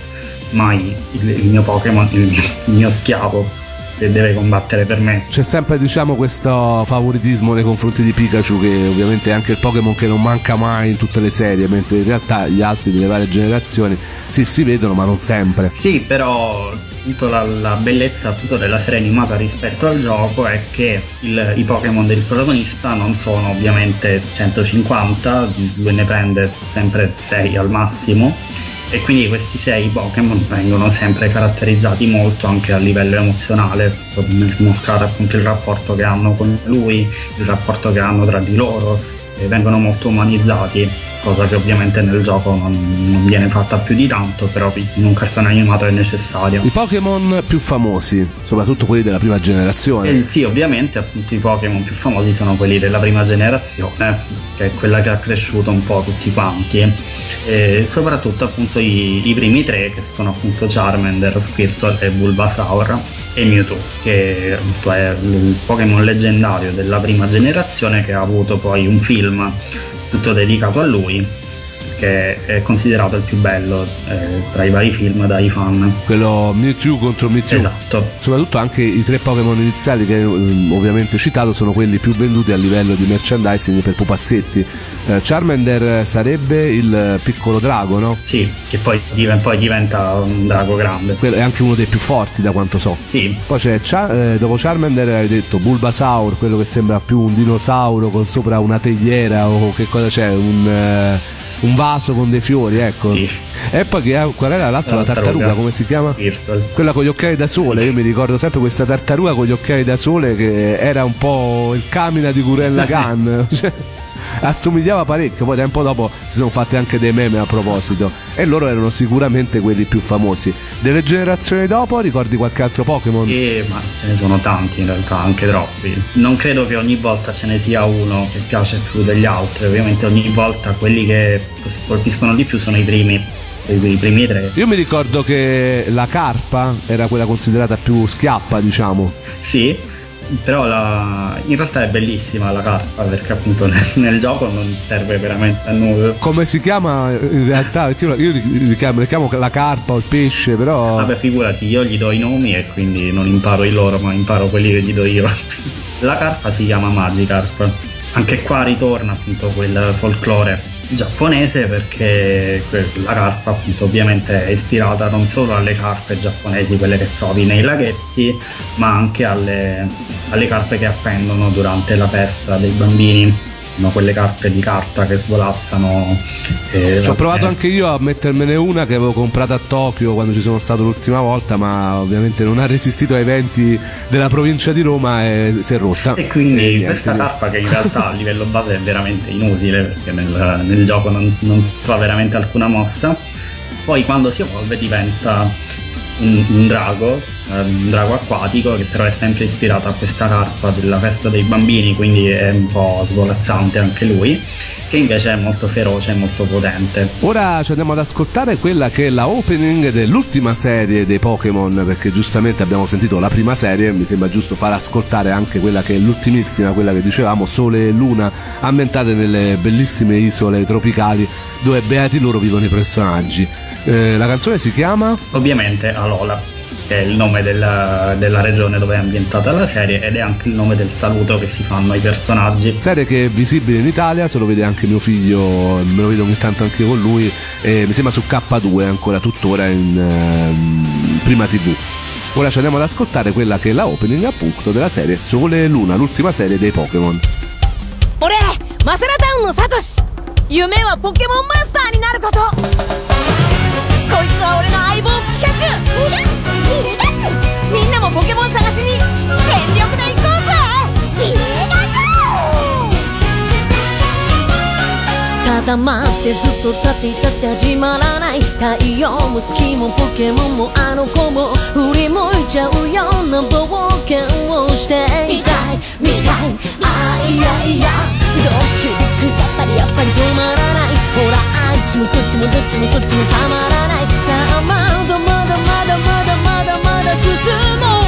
mai il, il mio Pokémon il il mio schiavo che deve combattere per me. C'è sempre diciamo questo favoritismo nei confronti di Pikachu che ovviamente è anche il Pokémon che non manca mai in tutte le serie, mentre in realtà gli altri delle varie generazioni sì, si vedono ma non sempre. Sì, però la, la, bellezza appunto della serie animata rispetto al gioco è che il, i Pokémon del protagonista non sono ovviamente 150, lui ne prende sempre 6 al massimo e quindi questi sei Pokémon vengono sempre caratterizzati molto anche a livello emozionale per mostrare appunto il rapporto che hanno con lui, il rapporto che hanno tra di loro vengono molto umanizzati cosa che ovviamente nel gioco non, non, viene fatta più di tanto, però in un cartone animato è necessario. I Pokémon più famosi, soprattutto quelli della prima generazione? Eh, sì, ovviamente appunto i Pokémon più famosi sono quelli della prima generazione, che è quella che ha cresciuto un po' tutti quanti, e soprattutto appunto i, i primi tre che sono appunto Charmander, Squirtle e Bulbasaur e Mewtwo, che appunto è il Pokémon leggendario della prima generazione che ha avuto poi un film tutto dedicato a lui che è considerato il più bello eh, tra i vari film dai fan. Quello Mewtwo contro Mewtwo. Esatto. Soprattutto anche i tre Pokémon iniziali che eh, ovviamente citato sono quelli più venduti a livello di merchandising per pupazzetti. Eh, Charmander sarebbe il piccolo drago, no? Sì, che poi, poi, diventa un drago grande. Quello è anche uno dei più forti da quanto so. Sì. Poi c'è Char- eh, dopo Charmander hai detto Bulbasaur, quello che sembra più un dinosauro con sopra una tegliera o che cosa c'è? Un eh, un vaso con dei fiori, ecco. Sì. E poi che, qual era l'altra? La tartaruga, come si chiama? Virtual. Quella con gli occhiali da sole, io mi ricordo sempre questa tartaruga con gli occhiali da sole che era un po' il camina di Gurella Gun. (laughs) assomigliava parecchio, poi tempo dopo si sono fatti anche dei meme a proposito e loro erano sicuramente quelli più famosi. Delle generazioni dopo ricordi qualche altro Pokémon? Sì, ma ce ne sono tanti in realtà, anche troppi. Non credo che ogni volta ce ne sia uno che piace più degli altri, ovviamente ogni volta quelli che colpiscono di più sono i primi i primi tre. Io mi ricordo che la carpa era quella considerata più schiappa, diciamo. Sì, però la... in realtà è bellissima la carta perché appunto (laughs) nel, nel, gioco non serve veramente a nulla. Come si chiama in realtà? Perché io, io chiamo, li chiamo la carpa o il pesce, però... Vabbè figurati, io gli do i nomi e quindi non imparo i loro ma imparo quelli che gli do io. (laughs) la carpa si chiama Magikarp. Anche qua ritorna appunto quel folklore giapponese perché la carpa appunto ovviamente è ispirata non solo alle carpe giapponesi, quelle che trovi nei laghetti, ma anche alle, alle carpe che appendono durante la festa dei bambini sono quelle carpe di carta che svolazzano. eh, Ci ho provato anche io a mettermene una che avevo comprato a Tokyo quando ci sono stato l'ultima volta, ma ovviamente non ha resistito ai venti della provincia di Roma e si è rotta. E quindi niente, questa carpa che in realtà a livello base è veramente inutile perché nel, nel gioco non, non fa veramente alcuna mossa. Poi quando si evolve diventa un, un drago, eh, un drago acquatico che però è sempre ispirato a questa carpa della festa dei bambini, quindi è un po' svolazzante anche lui, che invece è molto feroce e molto potente. Ora ci andiamo ad ascoltare quella che è la opening dell'ultima serie dei Pokémon, perché giustamente abbiamo sentito la prima serie, mi sembra giusto far ascoltare anche quella che è l'ultimissima, quella che dicevamo, Sole e Luna, ambientate nelle bellissime isole tropicali dove beati loro vivono i personaggi. Eh, la canzone si chiama Ovviamente Alola, che è il nome della, della regione dove è ambientata la serie ed è anche il nome del saluto che si fanno ai personaggi. Serie che è visibile in Italia, se lo vede anche mio figlio, me lo vedo ogni tanto anche con lui, eh, mi sembra su K2 ancora tuttora in ehm, prima tv. Ora ci andiamo ad ascoltare quella che è la opening appunto della serie Sole e Luna, l'ultima serie dei Pokémon. 俺マセラタウンのサトシ夢はポケモンマスターになること こいつは俺の相棒ピカチュウピカチュウみんなもポケモン探しに全力で行こうぜピカチュウ固まってずっと立っていたって始まらない太陽も月もポケモンもあの子も振り向いちゃうような冒険をしていたい見たいあいやいやドッキちさっぱりやっぱり止まらない。ほらあっちもこっちもどっちもそっちもたまらない。さあまだまだまだまだまだまだ進もう。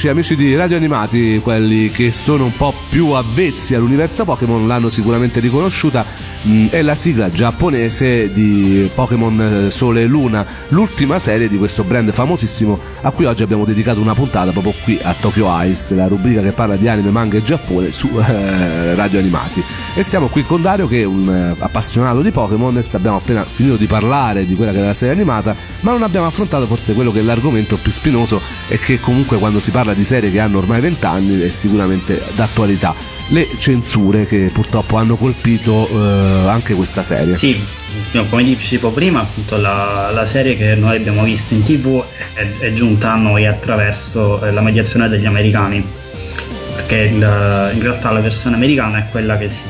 E rieccoci amici di Radio Animati, quelli che sono un po' più avvezzi all'universo Pokémon l'hanno sicuramente riconosciuta, è la sigla giapponese di Pokémon eh, Sole e Luna, l'ultima serie di questo brand famosissimo a cui oggi abbiamo dedicato una puntata proprio qui a Tokyo Ice, la rubrica che parla di anime, manga e Giappone su (laughs) eh, Radio Animati. E siamo qui con Dario che è un eh, appassionato di Pokémon, abbiamo appena finito di parlare di quella che è la serie animata, ma non abbiamo affrontato forse quello che è l'argomento più spinoso e che comunque quando si parla di serie che hanno ormai 20 anni è sicuramente d'attualità. Le censure che purtroppo hanno colpito eh, anche questa serie. Sì, come dicevo prima, appunto la, la serie che noi abbiamo visto in tv è, è giunta a noi attraverso eh, la mediazione degli americani, perché il, in realtà la versione americana è quella che si,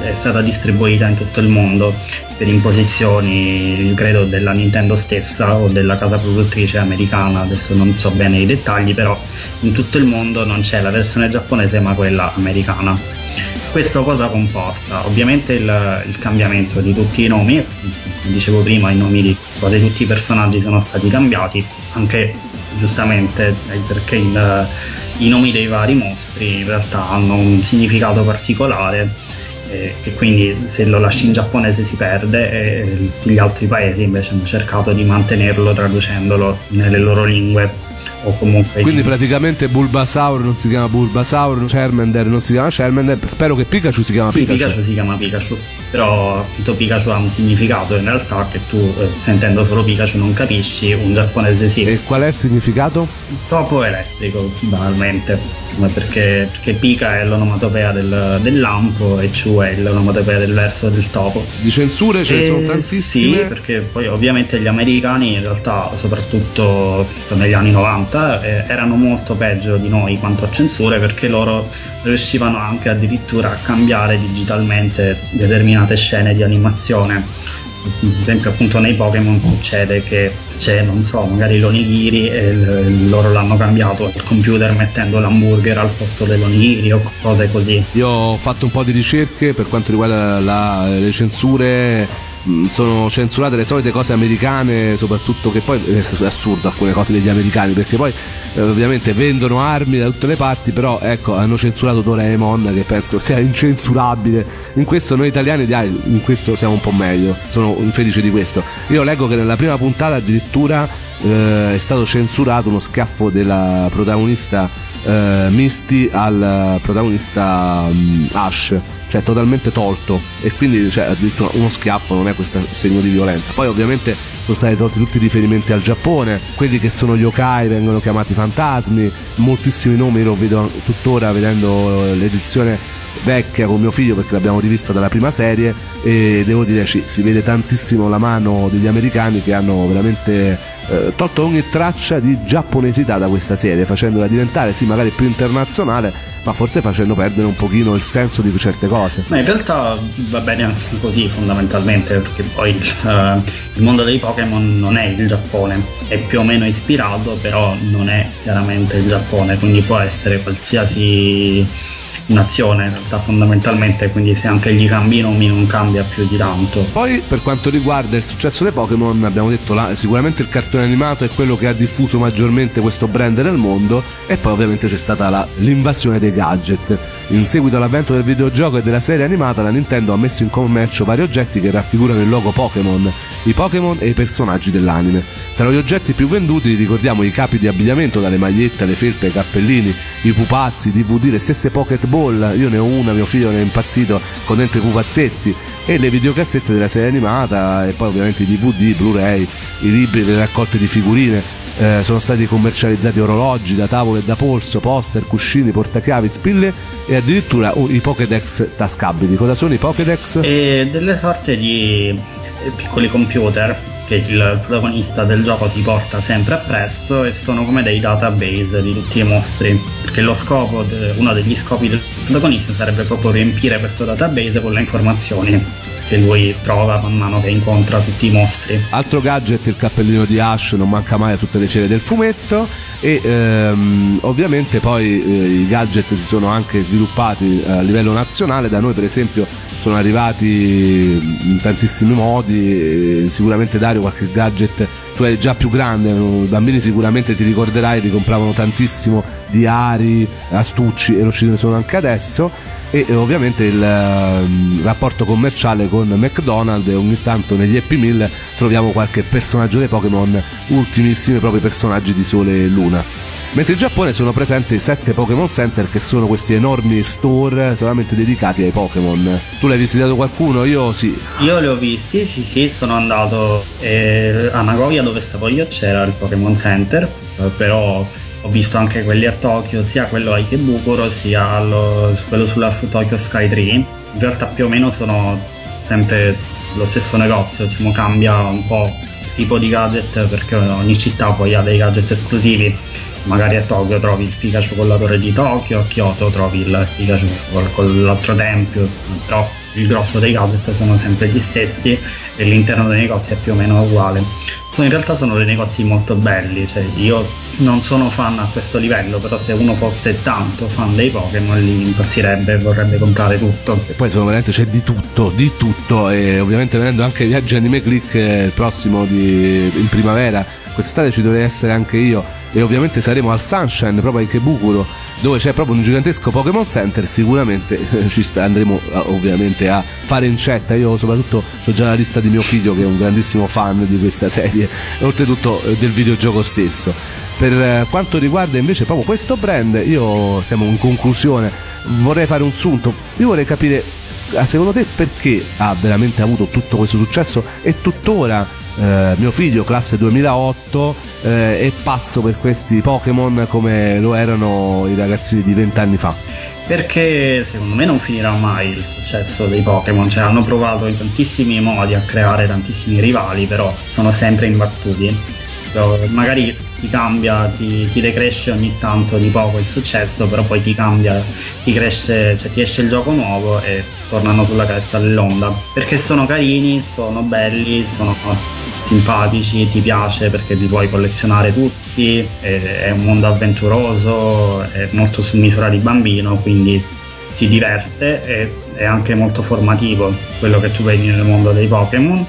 è stata distribuita in tutto il mondo per imposizioni, credo, della Nintendo stessa o della casa produttrice americana, adesso non so bene i dettagli, però in tutto il mondo non c'è la versione giapponese ma quella americana. Questo cosa comporta? Ovviamente il, il cambiamento di tutti i nomi, come dicevo prima, i nomi di quasi tutti i personaggi sono stati cambiati, anche giustamente eh, perché il, i nomi dei vari mostri in realtà hanno un significato particolare e, e quindi se lo lasci in giapponese si perde e gli altri paesi invece hanno cercato di mantenerlo traducendolo nelle loro lingue o comunque Quindi di- praticamente Bulbasaur non si chiama Bulbasaur, Charmander non si chiama Charmander, spero che Pikachu si chiama Sì, Pikachu. Pikachu si chiama Pikachu, però appunto Pikachu ha un significato in realtà che tu eh, sentendo solo Pikachu non capisci, un giapponese sì. E qual è il significato? Topo elettrico, banalmente, perché, perché Pika è l'onomatopea del, del lampo e Chu è l'onomatopea del verso del topo. Di censure ce ne Eh, sono tantissime. Sì, perché poi ovviamente gli americani in realtà, soprattutto negli anni 90, eh, erano molto peggio di noi quanto a censure perché loro riuscivano anche addirittura a cambiare digitalmente determinate scene di animazione. Ad esempio appunto nei Pokémon succede che c'è, non so, magari l'onigiri e l- loro l'hanno cambiato al computer mettendo l'hamburger al posto dell'onigiri o cose così. Io ho fatto un po' di ricerche per quanto riguarda la- le censure. Mh, Sono censurate le solite cose americane, soprattutto che poi eh, è assurdo alcune cose degli americani, perché poi eh, ovviamente vendono armi da tutte le parti, però ecco, hanno censurato Doraemon che penso sia incensurabile. In questo noi italiani in questo siamo un po' meglio, sono infelice di questo. Io leggo che nella prima puntata addirittura eh, è stato censurato uno schiaffo della protagonista eh, Misty al protagonista mm, Ash cioè totalmente tolto. E quindi cioè, addirittura uno schiaffo non è questo segno di violenza. Poi ovviamente sono stati tolti tutti i riferimenti al Giappone quelli che sono yokai vengono chiamati fantasmi moltissimi nomi lo vedo tuttora vedendo l'edizione vecchia con mio figlio perché l'abbiamo rivista dalla prima serie e devo dire ci- si vede tantissimo la mano degli americani che hanno veramente eh, tolto ogni traccia di giapponesità da questa serie facendola diventare sì magari più internazionale ma forse facendo perdere un pochino il senso di certe cose. Ma in realtà va bene anche così fondamentalmente perché poi eh, il mondo dei Pokémon non è il Giappone, è più o meno ispirato, però non è chiaramente il Giappone, quindi può essere qualsiasi nazione in realtà fondamentalmente, quindi se anche gli cambi nomi non cambia più di tanto. Poi per quanto riguarda il successo dei Pokémon, abbiamo detto là, sicuramente il cartone animato è quello che ha diffuso maggiormente questo brand nel mondo e poi ovviamente c'è stata la- l'invasione dei gadget. In seguito all'avvento del videogioco e della serie animata, la Nintendo ha messo in commercio vari oggetti che raffigurano il logo Pokémon, i Pokémon e i personaggi dell'anime. Tra gli oggetti più venduti ricordiamo i capi di abbigliamento, dalle magliette alle felpe ai cappellini, i pupazzi, DVD, le stesse Pocket Ball, io ne ho una, mio figlio ne è impazzito con dentro i pupazzetti e le videocassette della serie animata e poi ovviamente i DVD, Blu-ray, i libri, le raccolte di figurine. Eh, sono stati commercializzati orologi da tavole da polso, poster, cuscini, portachiavi, spille e addirittura uh, i Pokédex tascabili. Cosa sono i Pokédex? E delle sorte di eh, piccoli computer che il protagonista del gioco si porta sempre appresso e sono come dei database di tutti i mostri. Perché lo scopo uno degli scopi del protagonista sarebbe proprio riempire questo database con le informazioni che lui trova man mano che incontra tutti i mostri. Altro gadget, il cappellino di Ash non manca mai a tutte le cere del fumetto. E ehm, ovviamente poi eh, i gadget si sono anche sviluppati a livello nazionale, da noi per esempio sono arrivati in tantissimi modi, sicuramente Dario qualche gadget, tu eri già più grande, i bambini sicuramente ti ricorderai, li compravano tantissimo diari, astucci e lo ci sono anche adesso e ovviamente il um, rapporto commerciale con McDonald's e ogni tanto negli Happy Meal troviamo qualche personaggio dei Pokémon, ultimissimi proprio personaggi di Sole e Luna. Mentre in Giappone sono presenti 7 Pokémon Center che sono questi enormi store solamente dedicati ai Pokémon. Tu l'hai visitato qualcuno? Io sì. Io li ho visti, sì sì, sono andato eh, a Nagoya dove stavo io c'era il Pokémon Center, eh, però ho visto anche quelli a Tokyo, sia quello a Ikebukuro sia allo, quello sulla Tokyo Sky Tree. In realtà più o meno sono sempre lo stesso negozio, diciamo, cambia un po' il tipo di gadget perché ogni città poi ha dei gadget esclusivi magari a Tokyo trovi il Pikachu con la torre di Tokyo, a Kyoto trovi il Pikachu con l'altro tempio, però il grosso dei gadget sono sempre gli stessi e l'interno dei negozi è più o meno uguale. Poi in realtà sono dei negozi molto belli, cioè io non sono fan a questo livello, però se uno fosse tanto fan dei Pokémon lì impazzirebbe e vorrebbe comprare tutto. E poi sono veramente c'è di tutto, di tutto e ovviamente venendo anche viaggi anime click eh, il prossimo di, in primavera, quest'estate ci dovrei essere anche io e ovviamente saremo al Sunshine proprio a Ikebukuro dove c'è proprio un gigantesco Pokémon Center. Sicuramente eh, ci sta, andremo a, ovviamente a fare incetta. Io soprattutto ho già la lista di mio figlio che è un grandissimo fan di questa serie e (laughs) oltretutto eh, del videogioco stesso. Per eh, quanto riguarda invece proprio questo brand io siamo in conclusione. Vorrei fare un sunto. Io vorrei capire secondo te perché ha veramente avuto tutto questo successo e tuttora eh, mio figlio, classe 2008, eh, è pazzo per questi Pokémon come lo erano i ragazzini di vent'anni fa. Perché secondo me non finirà mai il successo dei Pokémon, cioè hanno provato in tantissimi modi a creare tantissimi rivali, però sono sempre imbattuti. Magari ti cambia, ti, ti, decresce ogni tanto di poco il successo, però poi ti cambia, ti cresce, cioè ti esce il gioco nuovo e tornano sulla cresta dell'onda. Perché sono carini, sono belli, sono simpatici, ti piace perché li puoi collezionare tutti, è, un mondo avventuroso, è molto su misura di bambino, quindi ti diverte e è anche molto formativo quello che tu vedi nel mondo dei Pokémon.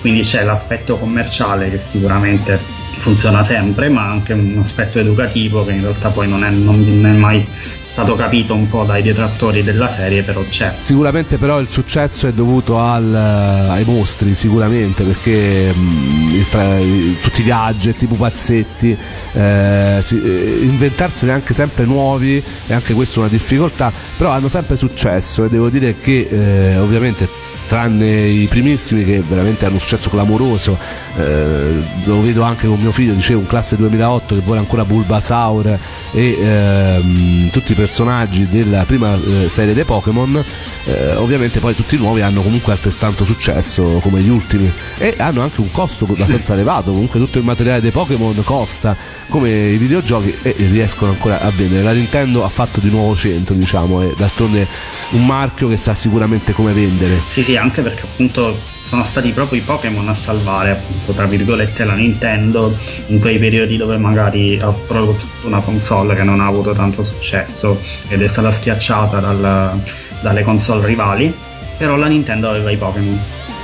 Quindi c'è l'aspetto commerciale che sicuramente funziona sempre, ma anche un aspetto educativo che in realtà poi non è, non è mai stato capito un po' dai detrattori della serie, però c'è. Sicuramente però il successo è dovuto al, ai mostri, sicuramente, perché mh, fra, tutti i gadget, i pupazzetti, eh, si, eh, inventarsene anche sempre nuovi, e anche questa è una difficoltà, però hanno sempre successo e devo dire che eh, ovviamente tranne i primissimi che veramente hanno un successo clamoroso eh, lo vedo anche con mio figlio dicevo un classe 2008 che vuole ancora Bulbasaur e ehm, tutti i personaggi della prima eh, serie dei Pokémon eh, ovviamente poi tutti i nuovi hanno comunque altrettanto successo come gli ultimi e hanno anche un costo abbastanza elevato comunque tutto il materiale dei Pokémon costa come i videogiochi e riescono ancora a vendere. La Nintendo ha fatto di nuovo centro diciamo e d'altronde un marchio che sa sicuramente come vendere. Sì sì anche perché appunto sono stati proprio i Pokémon a salvare appunto tra virgolette la Nintendo in quei periodi dove magari ha prodotto una console che non ha avuto tanto successo ed è stata schiacciata dal, dalle console rivali però la Nintendo aveva i Pokémon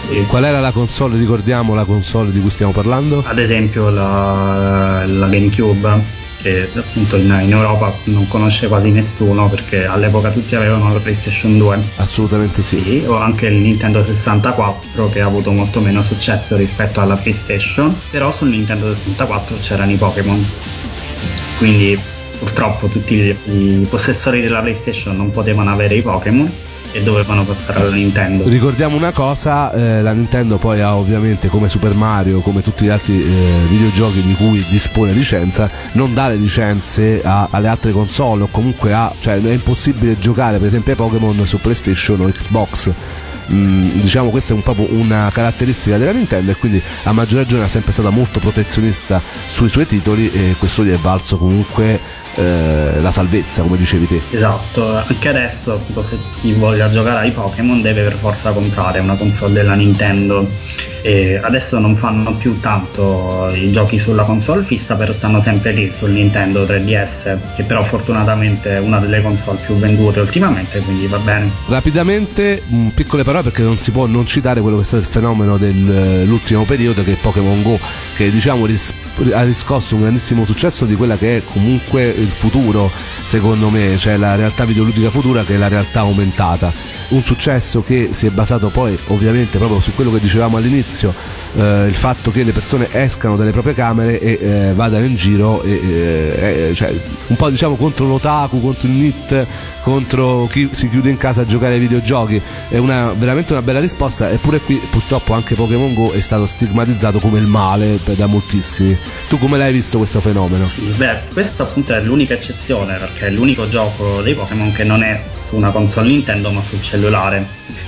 e qual era la console? Ricordiamo la console di cui stiamo parlando? Ad esempio la, la GameCube che appunto in, in, Europa non conosce quasi nessuno perché all'epoca tutti avevano la PlayStation 2. Assolutamente sì. sì. O anche il Nintendo 64 che ha avuto molto meno successo rispetto alla PlayStation, però sul Nintendo 64 c'erano i Pokémon. Quindi purtroppo tutti i possessori della PlayStation non potevano avere i Pokémon e dovevano passare alla Nintendo. Ricordiamo una cosa, eh, la Nintendo poi ha ovviamente come Super Mario, come tutti gli altri eh, videogiochi di cui dispone licenza, non dà le licenze a, alle altre console o comunque ha, cioè è impossibile giocare per esempio ai Pokémon su PlayStation o Xbox. Mm, diciamo questa è un, proprio una caratteristica della Nintendo e quindi a maggior ragione è sempre stata molto protezionista sui suoi titoli e questo gli è valso comunque eh, la salvezza, come dicevi te. Esatto, anche adesso tipo, se chi voglia giocare ai Pokémon deve per forza comprare una console della Nintendo. E adesso non fanno più tanto i giochi sulla console fissa, però stanno sempre lì sul Nintendo 3DS, che però fortunatamente è una delle console più vendute ultimamente, quindi va bene. Rapidamente, mh, piccole parole perché non si può non citare quello che è stato il fenomeno dell'ultimo periodo che è Pokémon Go, che diciamo ris- ha riscosso un grandissimo successo di quella che è comunque il futuro, secondo me, cioè la realtà videoludica futura che è la realtà aumentata. Un successo che si è basato poi ovviamente proprio su quello che dicevamo all'inizio, eh, il fatto che le persone escano dalle proprie camere e eh, vadano in giro, e, eh, eh, cioè, un po' diciamo contro l'otaku, contro il NIT, contro chi si chiude in casa a giocare ai videogiochi. È una, veramente una bella risposta, eppure qui purtroppo anche Pokémon Go è stato stigmatizzato come il male da moltissimi. Tu come l'hai visto questo fenomeno? Beh, questa appunto è l'unica eccezione perché è l'unico gioco dei Pokémon che non è su una console Nintendo ma sul cellulare.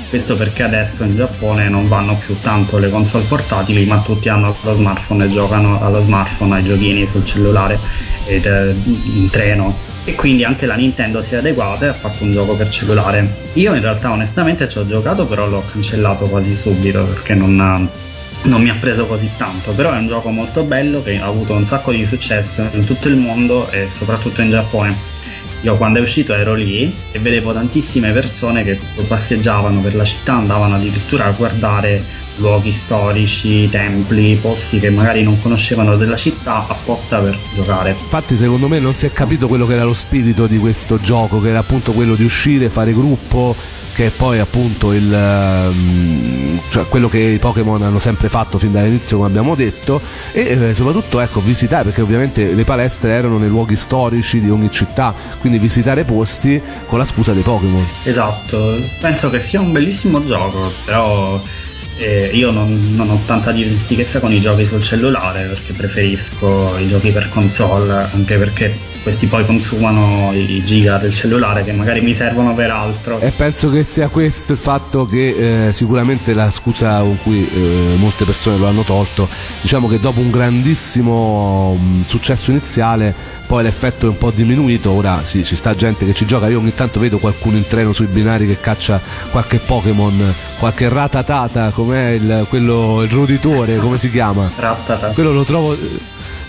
Questo perché adesso in Giappone non vanno più tanto le console portatili ma tutti hanno lo smartphone e giocano allo smartphone ai giochini sul cellulare ed eh, in treno e quindi anche la Nintendo si è adeguata e ha fatto un gioco per cellulare. Io in realtà onestamente ci ho giocato però l'ho cancellato quasi subito perché non, non mi ha preso così tanto, però è un gioco molto bello che ha avuto un sacco di successo in tutto il mondo e soprattutto in Giappone. Io quando è uscito ero lì e vedevo tantissime persone che passeggiavano per la città, andavano addirittura a guardare luoghi storici, templi, posti che magari non conoscevano della città apposta per giocare. Infatti secondo me non si è capito quello che era lo spirito di questo gioco, che era appunto quello di uscire, fare gruppo, che è poi appunto il, um, cioè quello che i Pokémon hanno sempre fatto fin dall'inizio come abbiamo detto e eh, soprattutto ecco visitare perché ovviamente le palestre erano nei luoghi storici di ogni città quindi visitare posti con la scusa dei Pokémon. Esatto penso che sia un bellissimo gioco però eh, io non, non, ho tanta dimestichezza con i giochi sul cellulare perché preferisco i giochi per console anche perché questi poi consumano i giga del cellulare che magari mi servono per altro. E penso che sia questo il fatto che eh, sicuramente la scusa con cui eh, molte persone lo hanno tolto, diciamo che dopo un grandissimo mh, mm, successo iniziale poi l'effetto è un po' diminuito, ora sì, ci sta gente che ci gioca, io ogni tanto vedo qualcuno in treno sui binari che caccia qualche Pokémon, qualche ratatata, com'è il, quello, il roditore, come si chiama? Rattata. Quello lo trovo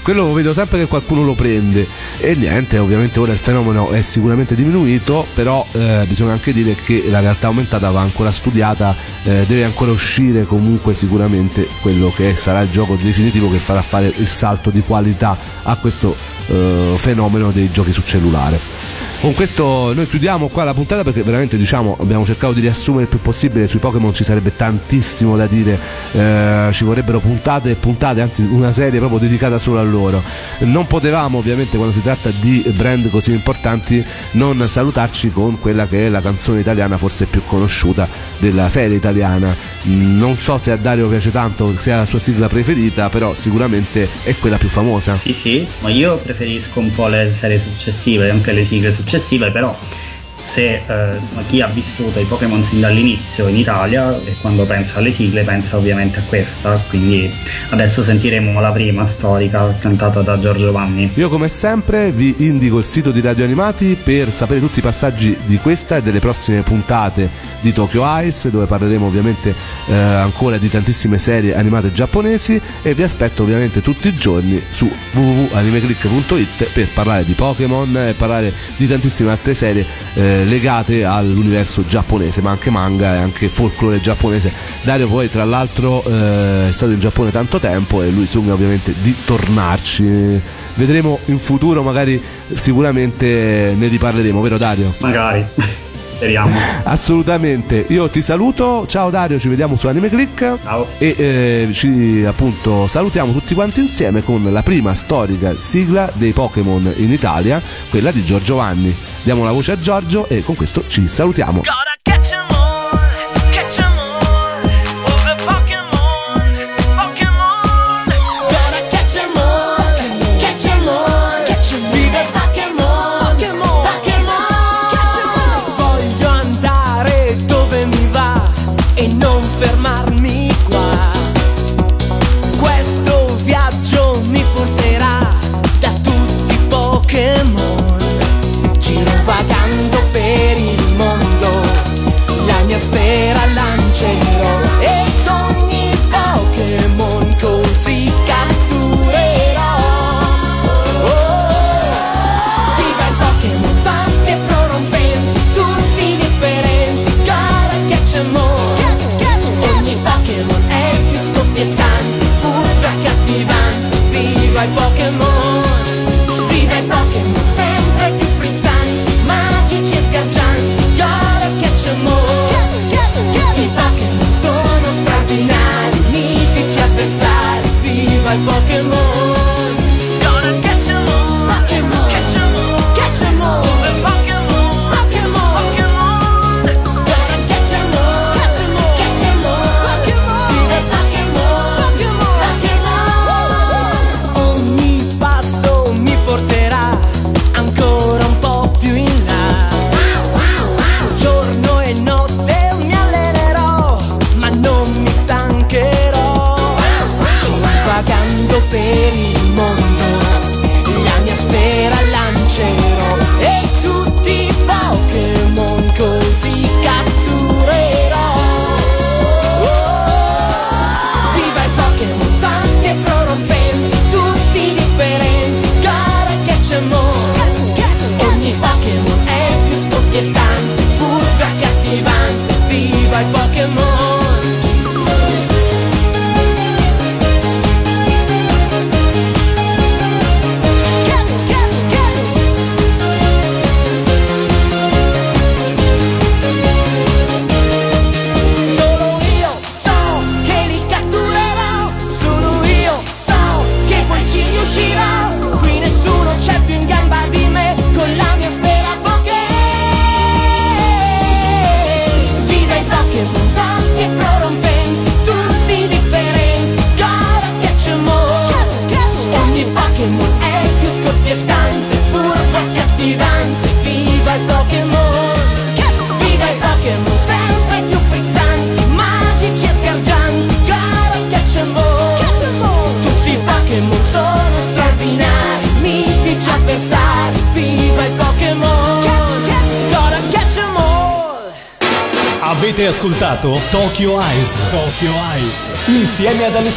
quello vedo sempre che qualcuno lo prende. E niente ovviamente ora il fenomeno è sicuramente diminuito però eh, bisogna anche dire che la realtà aumentata va ancora studiata eh, deve ancora uscire comunque sicuramente quello che sarà il gioco definitivo che farà fare il salto di qualità a questo eh, fenomeno dei giochi su cellulare con questo noi chiudiamo qua la puntata perché veramente diciamo abbiamo cercato di riassumere il più possibile. Sui Pokémon ci sarebbe tantissimo da dire eh, ci vorrebbero puntate e puntate anzi una serie proprio dedicata solo a loro. Non potevamo ovviamente quando si tratta di brand così importanti non salutarci con quella che è la canzone italiana forse più conosciuta della serie italiana. Non so se a Dario piace tanto sia la sua sigla preferita però sicuramente è quella più famosa. Sì sì ma io preferisco un po' le serie successive anche le sigle successive successive, però se eh, chi ha vissuto i Pokémon sin dall'inizio in Italia e quando pensa alle sigle pensa ovviamente a questa, quindi adesso sentiremo la prima storica cantata da Giorgio Vanni. Io come sempre vi indico il sito di Radio Animati per sapere tutti i passaggi di questa e delle prossime puntate di Tokyo Ice dove parleremo ovviamente eh, ancora di tantissime serie animate giapponesi e vi aspetto ovviamente tutti i giorni su www.animeclick.it per parlare di Pokémon e parlare di tantissime altre serie eh, legate all'universo giapponese, ma anche manga e anche folklore giapponese. Dario poi tra l'altro eh, è stato in Giappone tanto tempo e lui sogna ovviamente di tornarci. Vedremo in futuro, magari sicuramente ne riparleremo, vero Dario? Magari. Speriamo. (laughs) Assolutamente. Io ti saluto. Ciao Dario, ci vediamo su Anime Click. Ciao. E eh, ci appunto salutiamo tutti quanti insieme con la prima storica sigla dei Pokémon in Italia, quella di Giorgio Vanni. Diamo la voce a Giorgio e con questo ci salutiamo. Questo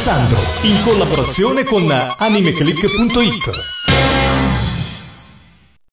Alessandro. In collaborazione con animeclick.it.